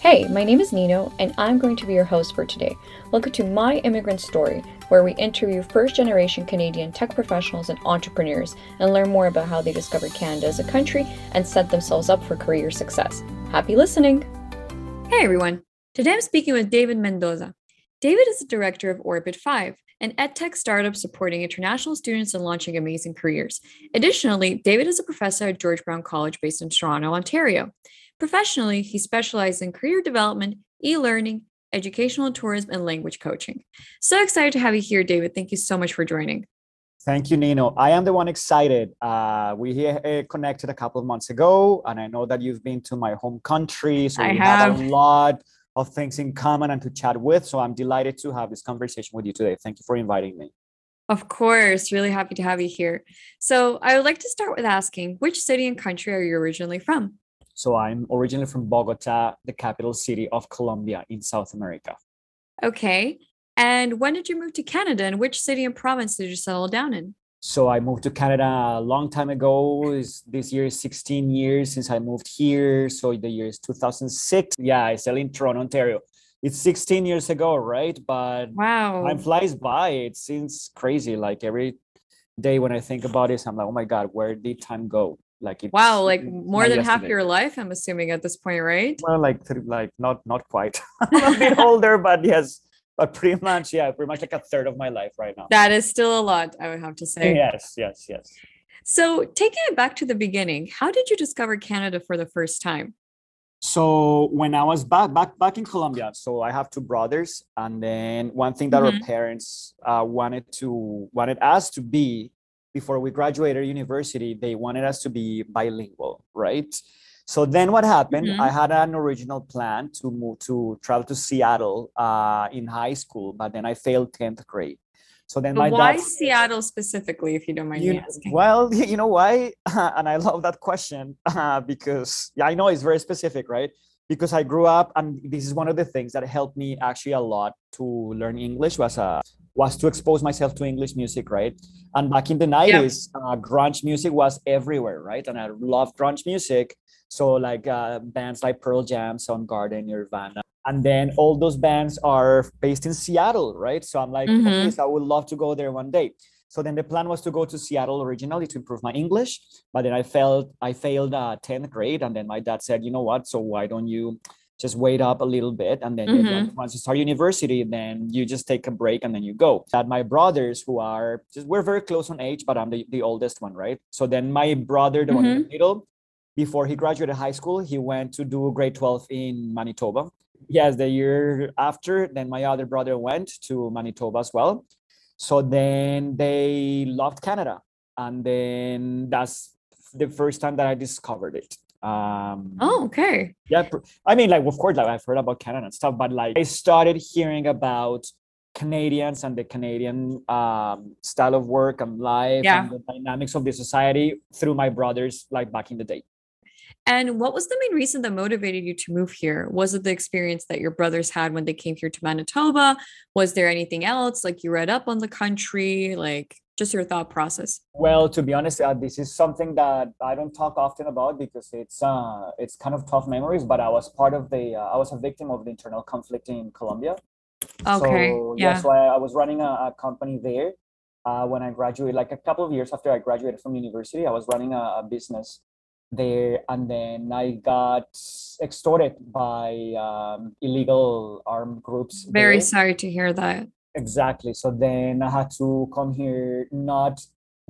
Hey, my name is Nino, and I'm going to be your host for today. Welcome to My Immigrant Story, where we interview first generation Canadian tech professionals and entrepreneurs and learn more about how they discovered Canada as a country and set themselves up for career success. Happy listening! Hey everyone! Today I'm speaking with David Mendoza. David is the director of Orbit 5, an edtech startup supporting international students and launching amazing careers. Additionally, David is a professor at George Brown College based in Toronto, Ontario. Professionally, he specializes in career development, e learning, educational tourism, and language coaching. So excited to have you here, David. Thank you so much for joining. Thank you, Nino. I am the one excited. Uh, we uh, connected a couple of months ago, and I know that you've been to my home country. So I we have. have a lot of things in common and to chat with. So I'm delighted to have this conversation with you today. Thank you for inviting me. Of course, really happy to have you here. So, I would like to start with asking which city and country are you originally from? So I'm originally from Bogota, the capital city of Colombia in South America. Okay. And when did you move to Canada and which city and province did you settle down in? So I moved to Canada a long time ago. Is this year is 16 years since I moved here. So the year is 2006. Yeah, I still in Toronto, Ontario. It's 16 years ago, right? But Wow. time flies by. It seems crazy. Like every day when I think about this, I'm like, oh my God, where did time go? Like it's Wow, like more than half your life, I'm assuming at this point, right? Well, like th- like not not quite. I'm a bit older, but yes, but pretty much, yeah, pretty much like a third of my life right now. That is still a lot, I would have to say. Yes, yes, yes. So, taking it back to the beginning, how did you discover Canada for the first time? So when I was back back back in Colombia, so I have two brothers, and then one thing that our Mhm. parents uh, wanted to wanted us to be before we graduated university, they wanted us to be bilingual, right? So then what happened? Mhm. I had an original plan to move to travel to Seattle uh, in high school, but then I failed tenth grade. So then my why dad Seattle specifically, if you don't mind you, me asking? well, you know why? and I love that question uh, because yeah, I know it's very specific, right? Because I grew up, and this is one of the things that helped me actually a lot to learn English was uh, was to expose myself to English music, right? And back in the nineties, uh, grunge music was everywhere, right? And I love grunge music. So like uh, bands like Pearl Jam, Soundgarden, Nirvana, and then all those bands are based in Seattle, right? So I'm like, okay, Mhm. so I would love to go there one day. So then the plan was to go to Seattle originally to improve my English, but then I failed. I failed uh, tenth grade, and then my dad said, "You know what? So why don't you just wait up a little bit, and then Mhm. once you start university, then you just take a break and then you go." That my brothers, who are just we're very close on age, but I'm the, the oldest one, right? So then my brother, the one in the middle, before he graduated high school, he went to do grade twelve in Manitoba. Yes, the year after, then my other brother went to Manitoba as well. So then they loved Canada. And then that's the first time that I discovered it. Um, Oh, okay. yeah. I mean, like, of course, like I've heard about Canada and stuff, but like I started hearing about Canadians and the Canadian um, style of work and life Yeah. and the dynamics of the society through my brothers, like back in the day. And what was the main reason that motivated you to move here? Was it the experience that your brothers had when they came here to Manitoba? Was there anything else? Like you read up on the country, like just your thought process? Well, to be honest, uh, this is something that I don't talk often about because it's uh, it's kind of tough memories. But I was part of the uh, I was a victim of the internal conflict in Colombia. Okay. So yeah. yeah, so I, I was running a, a company there uh, when I graduated. Like a couple of years after I graduated from university, I was running a, a business there, and then I got extorted by um, illegal armed groups. Very there. sorry to hear that. Exactly. So then I had to come here not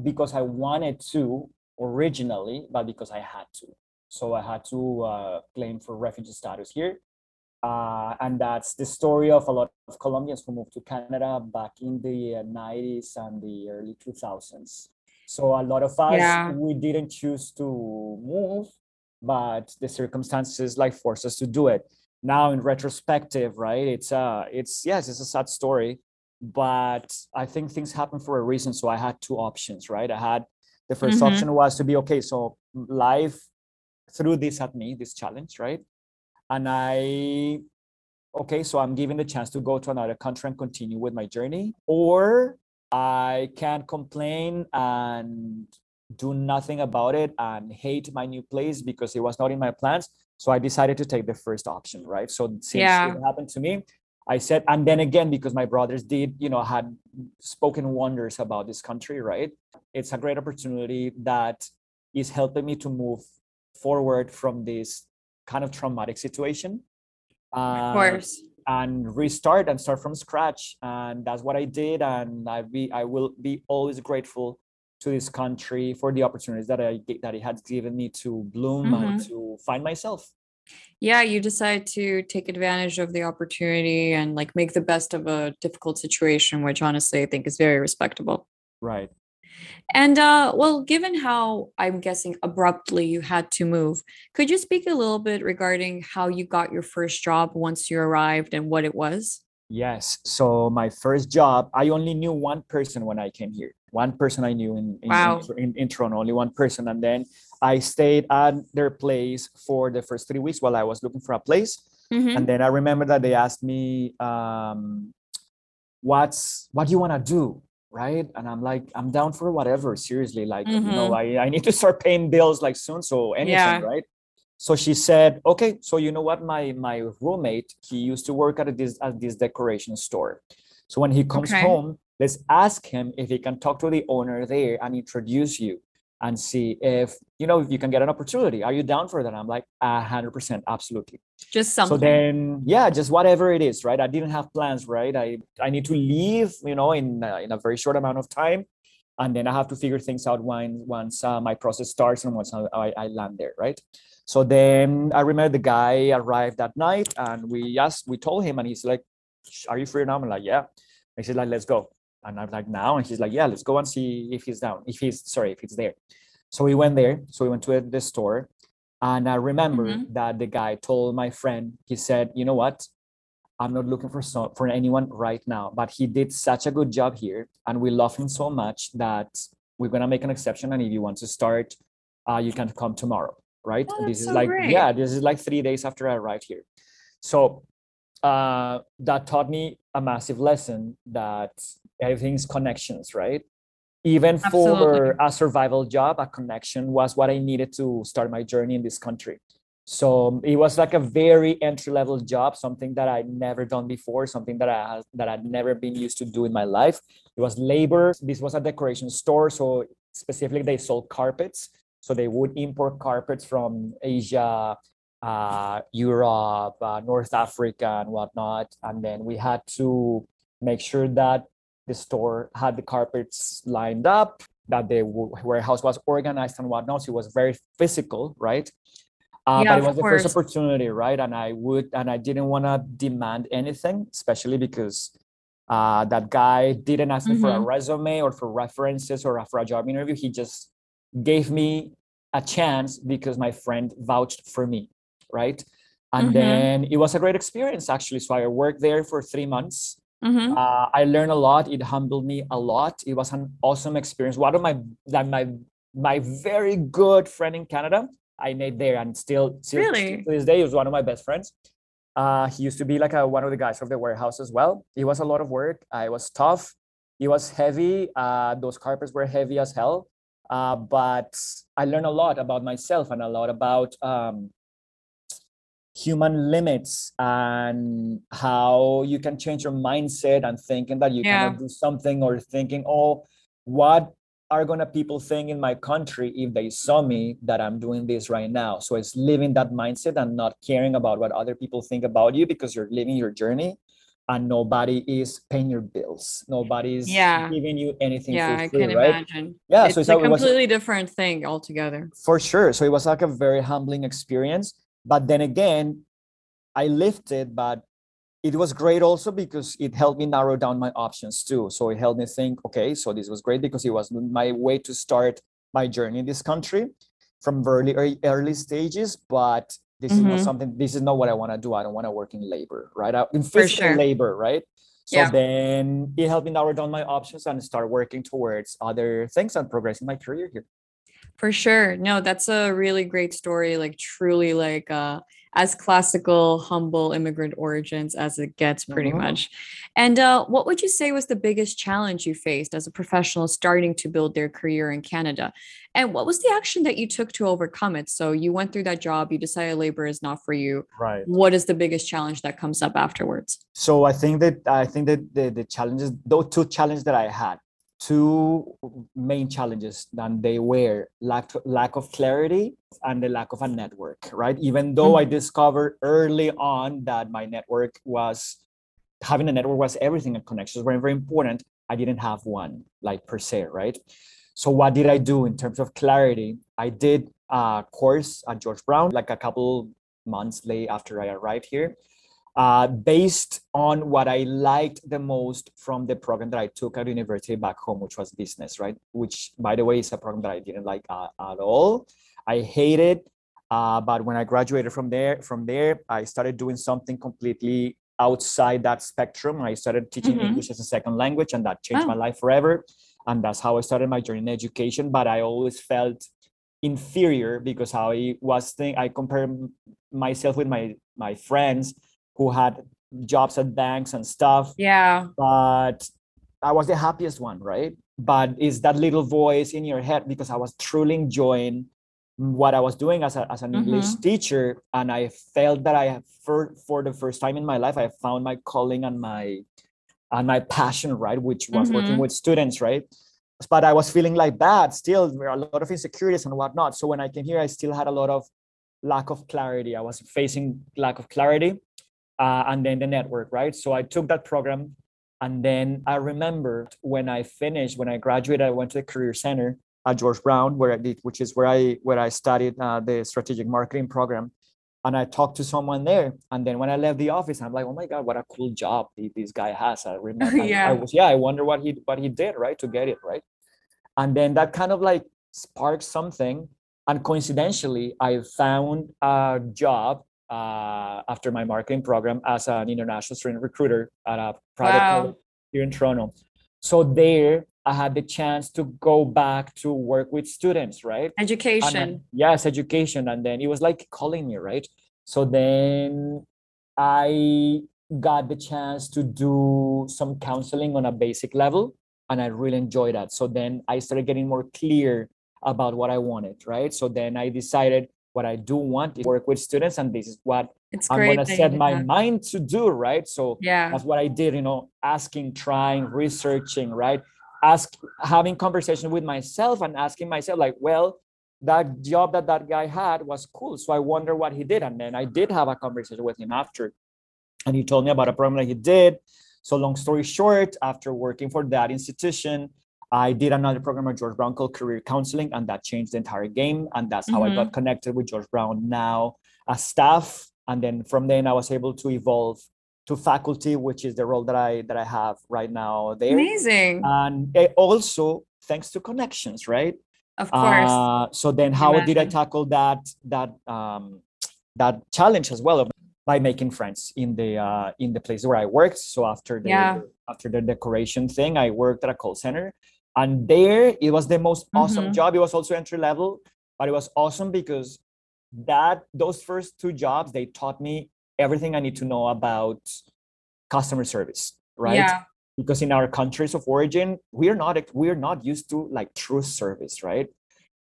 because I wanted to originally, but because I had to. So I had to uh, claim for refugee status here. Uh, and that's the story of a lot of Colombians who moved to Canada back in the uh, 90s and the early 2000s. So a lot of us, Yeah. we didn't choose to move, but the circumstances like forced us to do it. Now in retrospective, right? It's uh it's yes, it's a sad story, but I think things happen for a reason. So I had two options, right? I had the 1st Mhm. option was to be okay, so life threw this at me, this challenge, right? And I okay, so I'm given the chance to go to another country and continue with my journey, or I can't complain and do nothing about it and hate my new place because it was not in my plans. So I decided to take the first option, right? So since Yeah. it happened to me, I said, and then again, because my brothers did, you know, had spoken wonders about this country, right? It's a great opportunity that is helping me to move forward from this kind of traumatic situation. Of Uh, course. And restart and start from scratch and that's what i did and i be i will be always grateful to this country for the opportunities that i that it has given me to bloom and Mhm. to find myself Yeah, you decide to take advantage of the opportunity and like make the best of a difficult situation, which honestly I think is very respectable. right And uh well, given how I'm guessing abruptly you had to move, could you speak a little bit regarding how you got your first job once you arrived and what it was? yes so my first job i only knew one person when i came here one person i knew in in, Wow. in, in, toronto only one person and then i stayed at their place for the first three weeks while i was looking for a place Mhm. and then I remember that they asked me, um, "What's what do you want to do?" Right, and I'm like, "I'm down for whatever." Seriously, like you know, mm-hmm. I I need to start paying bills like soon, so anything, Yeah. right? So she said, "Okay, so you know what? My my roommate, he used to work at this at this decoration store. So when he comes Okay. home, let's ask him if he can talk to the owner there and introduce you." And see if you know if you can get an opportunity. Are you down for that? I'm like, a hundred percent, absolutely. Just something. so then yeah just whatever it is right? I didn't have plans right? I i need to leave you know in uh, in a very short amount of time and then i have to figure things out when once uh, my process starts and once I, I, I land there right? So then i remember the guy arrived that night and we asked we told him and he's like are you free now? I'm like yeah. He said like let's go and i'm like now and he's like yeah let's go and see if he's down if he's sorry if he's there so we went there so we went to the store and I remember Mhm. that the guy told my friend, he said, you know what? I'm not looking for so, for anyone right now, but he did such a good job here, and we love him so much that we're gonna make an exception. And if you want to start, uh, you can come tomorrow, right? Oh, this is so like great. yeah, this is like three days after I arrived here. So uh, that taught me a massive lesson that everything's connections, right? Even Absolutely. for a survival job, a connection was what I needed to start my journey in this country. So it was like a very entry level job, something that I'd never done before, something that I had, that I'd never been used to do in my life. It was labor. This was a decoration store, so specifically they sold carpets. So they would import carpets from Asia, uh, Europe, uh, North Africa, and whatnot. And then we had to make sure that the store had the carpets lined up, that the warehouse was organized and whatnot. So it was very physical, right? Uh, Yeah, but it was the first opportunity, right? And I would, and I didn't want to demand anything, especially because uh, that guy didn't ask me for a Mhm. resume or for references or for a job interview. He just gave me a chance because my friend vouched for me, right? And Mhm. then it was a great experience, actually. So I worked there for three months. Mhm. Uh, I learned a lot. It humbled me a lot. It was an awesome experience. One of my like my my very good friend in Canada, I made there, and still, still Really? to this day, he was one of my best friends. Uh, he used to be like a, one of the guys of the warehouse as well. It was a lot of work. Uh, it was tough. It was heavy. Uh, those carpets were heavy as hell. Uh, but I learned a lot about myself and a lot about um, human limits and how you can change your mindset and thinking that you Yeah. cannot do something or thinking, oh, what are gonna people think in my country if they saw me that I'm doing this right now? So it's living that mindset and not caring about what other people think about you because you're living your journey and nobody is paying your bills. Nobody's Yeah. giving you anything Yeah, for I free, can right? imagine. Yeah, It's so it's a it was- completely different thing altogether. for sure. So it was like a very humbling experience. But then again, I lifted, but it was great also because it helped me narrow down my options too. So it helped me think, okay, so this was great because it was my way to start my journey in this country from very early, early stages. But this is not Mhm. something, this is not what I want to do. I don't want to work in labor, right? I- In physical sure. labor, right? So Yeah. then it helped me narrow down my options and start working towards other things and progressing my career here. For sure. No, that's a really great story. Like truly like uh as classical, humble immigrant origins as it gets, pretty mm-hmm. much. And uh, what would you say was the biggest challenge you faced as a professional starting to build their career in Canada? And what was the action that you took to overcome it? So you went through that job, you decided labor is not for you. Right. What is the biggest challenge that comes up afterwards? So I think that I think that the, the challenges, those two challenges that I had, two main challenges than they were lack lack of clarity and the lack of a network right? Even though mm-hmm. i discovered early on that my network was having a network was everything and connections were very important i didn't have one like per se right? So what did i do in terms of clarity? I did a course at george brown like a couple months late after i arrived here uh, based on what I liked the most from the program that I took at university back home, which was business, right? Which, by the way, is a program that I didn't like uh, at all. I hated, uh, but when I graduated from there, from there, I started doing something completely outside that spectrum. I started teaching mm-hmm. English as a second language, and that changed oh. my life forever. And that's how I started my journey in education. But I always felt inferior because I was think I compared myself with my my friends who had jobs at banks and stuff. Yeah. But I was the happiest one, right? But is that little voice in your head because I was truly enjoying what I was doing as, a, as an mm-hmm. English teacher. And I felt that I, for, for the first time in my life, I found my calling and my, and my passion, right? Which was mm-hmm. working with students, right? But I was feeling like bad still, there are a lot of insecurities and whatnot. So when I came here, I still had a lot of lack of clarity. I was facing lack of clarity uh, and then the network, right? So I took that program. And then I remembered when I finished, when I graduated, I went to the Career Center at George Brown, where I did, which is where I where I studied uh, the strategic marketing program. And I talked to someone there. And then when I left the office, I'm like, oh my God, what a cool job this guy has. I remember yeah. I, I was, yeah, I wonder what he what he did, right, to get it, right? And then that kind of like sparked something. And coincidentally, I found a job uh, after my marketing program as an international student recruiter at a private wow. college here in Toronto. So there, I had the chance to go back to work with students, right? Education. Then, yes, education. And then it was like calling me, right? So then I got the chance to do some counseling on a basic level, and I really enjoyed that. So then I started getting more clear about what I wanted, right? So then I decided what I do want is work with students, and this is what it's I'm going to set my mind to do, right? So yeah, that's what I did. You know, asking, trying, researching, right? Ask, having conversation with myself, and asking myself, like, well, that job that that guy had was cool. So I wonder what he did, and then I did have a conversation with him after, and he told me about a program that he did. So long story short, after working for that institution, I did another program at George Brown called Career Counseling, and that changed the entire game. And that's how mm-hmm. I got connected with George Brown now as staff. And then from then I was able to evolve to faculty, which is the role that I that I have right now there. Amazing. And also thanks to connections, right? Of course. Uh, so then how Imagine. did I tackle that that um, that challenge as well by making friends in the uh, in the place where I worked. So after the yeah. after the decoration thing, I worked at a call center and there it was the most awesome mm-hmm. job it was also entry level but it was awesome because that those first two jobs they taught me everything i need to know about customer service right yeah. because in our countries of origin we're not we're not used to like true service right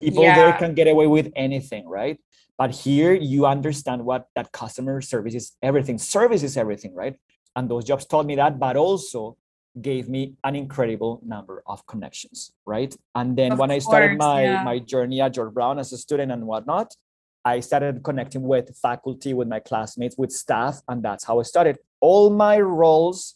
people yeah. there can get away with anything right but here you understand what that customer service is everything service is everything right and those jobs taught me that but also gave me an incredible number of connections, right? And then of when course, I started my yeah. my journey at George Brown as a student and whatnot, I started connecting with faculty, with my classmates, with staff, and that's how I started. All my roles,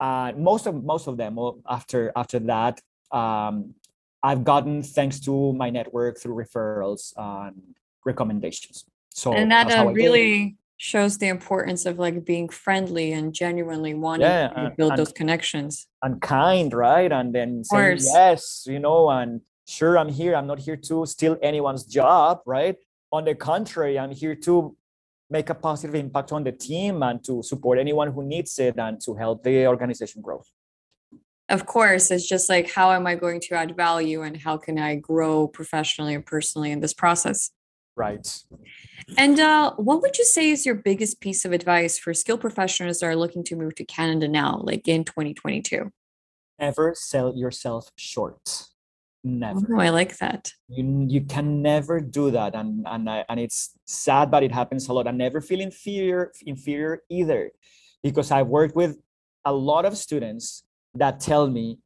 uh, most of most of them after after that, um, I've gotten thanks to my network through referrals and recommendations. So and that uh, really shows the importance of like being friendly and genuinely wanting yeah, to build and, those connections. and kind right? And then saying yes you know and sure i'm here i'm not here to steal anyone's job right? On the contrary i'm here to make a positive impact on the team and to support anyone who needs it and to help the organization grow. Of course, it's just like how am I going to add value and how can I grow professionally and personally in this process? Right. And uh, what would you say is your biggest piece of advice for skilled professionals that are looking to move to Canada now, like in 2022? Never sell yourself short. Never. Oh, I like that. You you can never do that, and and I, and it's sad, but it happens a lot. I never feel inferior inferior either, because I've worked with a lot of students that tell me,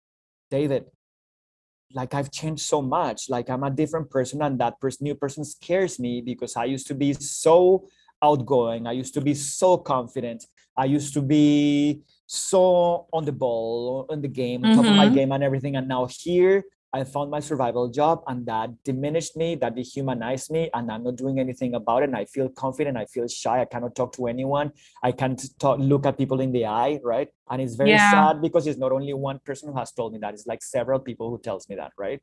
David, like I've changed so much. Like I'm a different person, and that person, new person scares me because I used to be so outgoing. I used to be so confident. I used to be so on the ball, on the game, on mm-hmm. top of my mm-hmm. game and everything. And now here I found my survival job and that diminished me, that dehumanized me, and I'm not doing anything about it. And I feel confident, I feel shy, I cannot talk to anyone, I can't talk, look at people in the eye, right? And it's very yeah. sad because it's not only one person who has told me that, it's like several people who tells me that, right?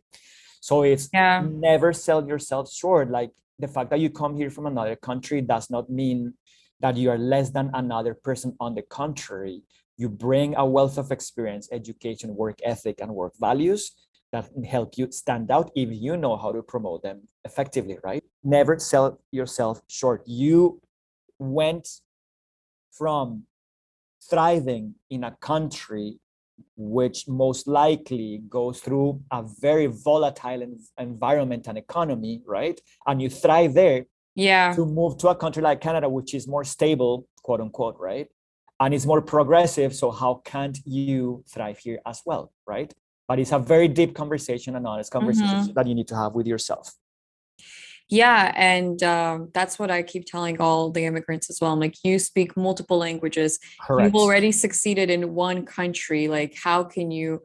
So it's yeah. never sell yourself short. Like the fact that you come here from another country does not mean that you are less than another person. On the contrary, you bring a wealth of experience, education, work ethic, and work values that help you stand out if you know how to promote them effectively, right? Never sell yourself short. You went from thriving in a country which most likely goes through a very volatile environment and economy, right? And you thrive there. Yeah. To move to a country like Canada, which is more stable, quote unquote, right? And it's more progressive. So how can't you thrive here as well, right? But it's a very deep conversation and honest conversation mm-hmm. that you need to have with yourself. Yeah and um, that's what i keep telling all the immigrants as well i'm like you speak multiple languages. Correct. you've already succeeded in one country like how can you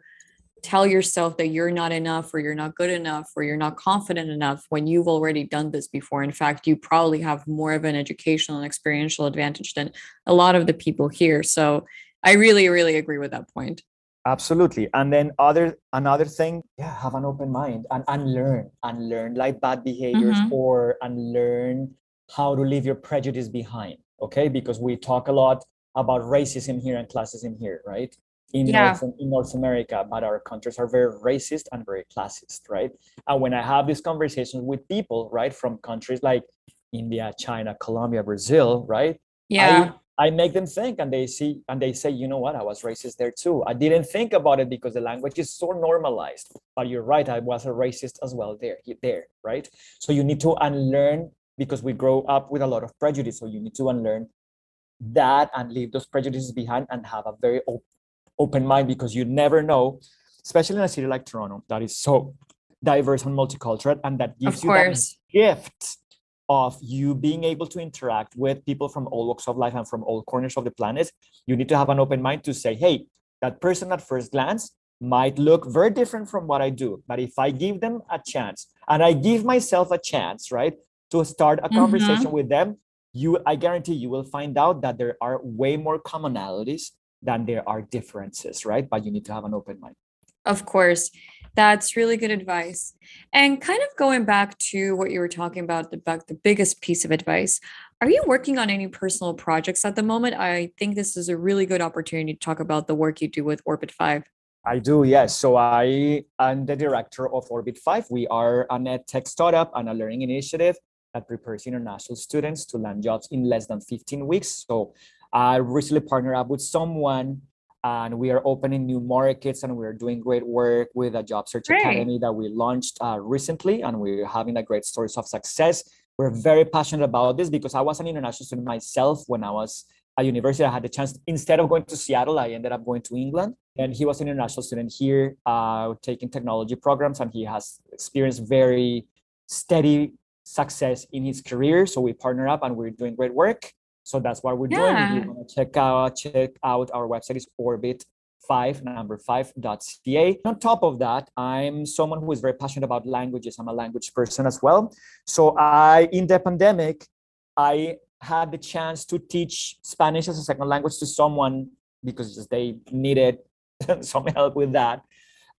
tell yourself that you're not enough or you're not good enough or you're not confident enough when you've already done this before? In fact you probably have more of an educational and experiential advantage than a lot of the people here. So i really really agree with that point absolutely and then other another thing yeah have an open mind and unlearn unlearn like bad behaviors mm-hmm. or unlearn how to leave your prejudice behind okay because we talk a lot about racism here and classism here right in, yeah. North, in North America, but our countries are very racist and very classist, right? And when I have these conversations with people, right, from countries like India, China, Colombia, Brazil, right? Yeah. I make them think and they see and they say, you know what, I was racist there too. I didn't think about it because the language is so normalized. But you're right, I was a racist as well there, there, right? So you need to unlearn because we grow up with a lot of prejudice. So you need to unlearn that and leave those prejudices behind and have a very op- open mind because you never know, especially in a city like Toronto that is so diverse and multicultural and that gives you that gift of you being able to interact with people from all walks of life and from all corners of the planet, you need to have an open mind to say, hey, that person at first glance might look very different from what I do. But if I give them a chance and I give myself a chance, right, to start a conversation mm-hmm. with them, you I guarantee you will find out that there are way more commonalities than there are differences, right? But you need to have an open mind. Of course. That's really good advice. And kind of going back to what you were talking about, about the biggest piece of advice, are you working on any personal projects at the moment? I think this is a really good opportunity to talk about the work you do with Orbit 5. I do, yes. So I am the director of Orbit 5. We are a net tech startup and a learning initiative that prepares international students to land jobs in less than 15 weeks. So I recently partnered up with someone and we are opening new markets and we're doing great work with a job search great. academy that we launched uh, recently and we're having a great stories of success. We're very passionate about this because i was an international student myself when i was at university. I had the chance instead of going to seattle i ended up going to england. And he was an international student here uh, taking technology programs and he has experienced very steady success in his career. So we partner up and we're doing great work so that's what we're yeah. doing. If you want to check out check out our website is orbit five number five dot ca. On top of that, I'm someone who is very passionate about languages. I'm a language person as well. So I in the pandemic, I had the chance to teach Spanish as a second language to someone because they needed some help with that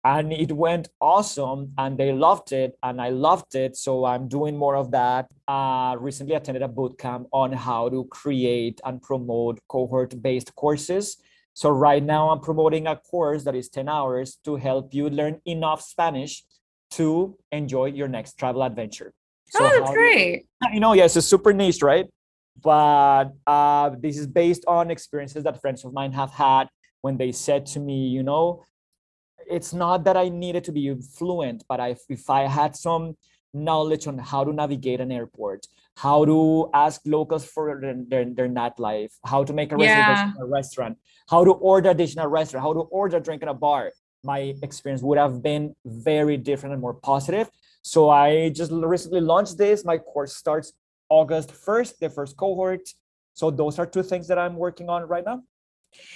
and it went awesome and they loved it and i loved it so i'm doing more of that uh, recently attended a boot camp on how to create and promote cohort based courses So right now I'm promoting a course that is 10 hours to help you learn enough Spanish to enjoy your next travel adventure. So oh, that's great. You know, yes, it's a super niche, right? But uh, this is based on experiences that friends of mine have had when they said to me, you know, it's not that I needed to be fluent, but I, if I had some knowledge on how to navigate an airport, how to ask locals for their, their, their nightlife, how to make a yeah. reservation at a restaurant, how to order a dish in a restaurant, how to order a drink in a bar, my experience would have been very different and more positive. So I just recently launched this. My course starts August 1st, the first cohort. So those are two things that I'm working on right now.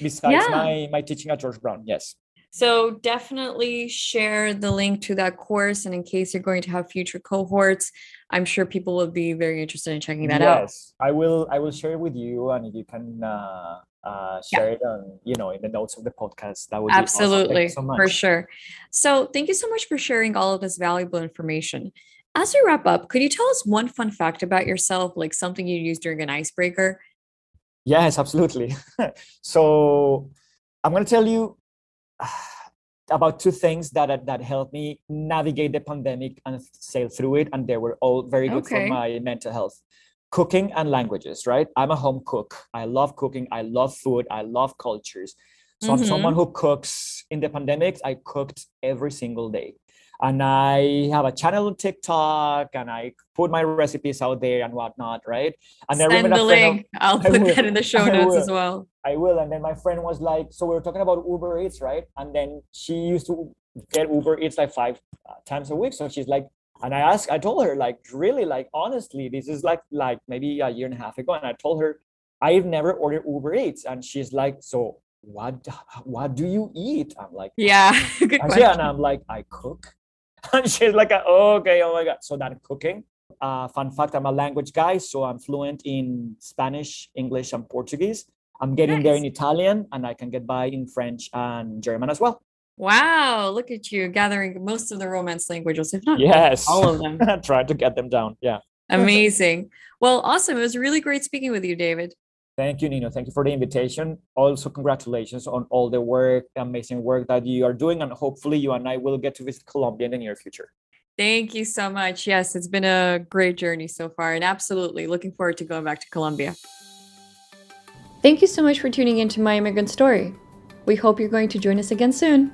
Besides yeah. my my teaching at George Brown. Yes. So definitely share the link to that course. And in case you're going to have future cohorts, I'm sure people will be very interested in checking that yes, out. Yes, I will. I will share it with you, and if you can uh, uh, share yeah. it on, you know, in the notes of the podcast, that would absolutely awesome. so for sure. So thank you so much for sharing all of this valuable information. As we wrap up, could you tell us one fun fact about yourself, like something you use during an icebreaker? Yes, absolutely. so I'm going to tell you about two things that that helped me navigate the pandemic and sail through it, and they were all very good okay. for my mental health. Cooking and languages, right? I'm a home cook. I love cooking. I love food. I love cultures. So mm-hmm. I'm someone who cooks. In the pandemic, I cooked every single day and I have a channel on TikTok and I put my recipes out there and whatnot, right? And Send I the link. Of, I'll put that in the show notes as well. I will. And then my friend was like, so we are talking about Uber Eats, right? And then she used to get Uber Eats like five uh, times a week. So she's like, and I asked, I told her, like, really, like, honestly, this is like, like maybe a year and a half ago. And I told her, I've never ordered Uber Eats. And she's like, so what, what do you eat? I'm like, yeah, good question. Yeah, and I'm like, I cook and she's like, oh, okay, oh my God. So that cooking. Uh, fun fact, I'm a language guy, so I'm fluent in Spanish, English, and Portuguese. I'm getting nice. there in Italian, and I can get by in French and German as well. Wow, look at you gathering most of the Romance languages, if not yes, all of them. Try to get them down. Yeah. Amazing. Well, awesome. It was really great speaking with you, David. Thank you, Nino. Thank you for the invitation. Also, congratulations on all the work, amazing work that you are doing. And hopefully, you and I will get to visit Colombia in the near future. Thank you so much. Yes, it's been a great journey so far, and absolutely looking forward to going back to Colombia. Thank you so much for tuning into My Immigrant Story. We hope you're going to join us again soon.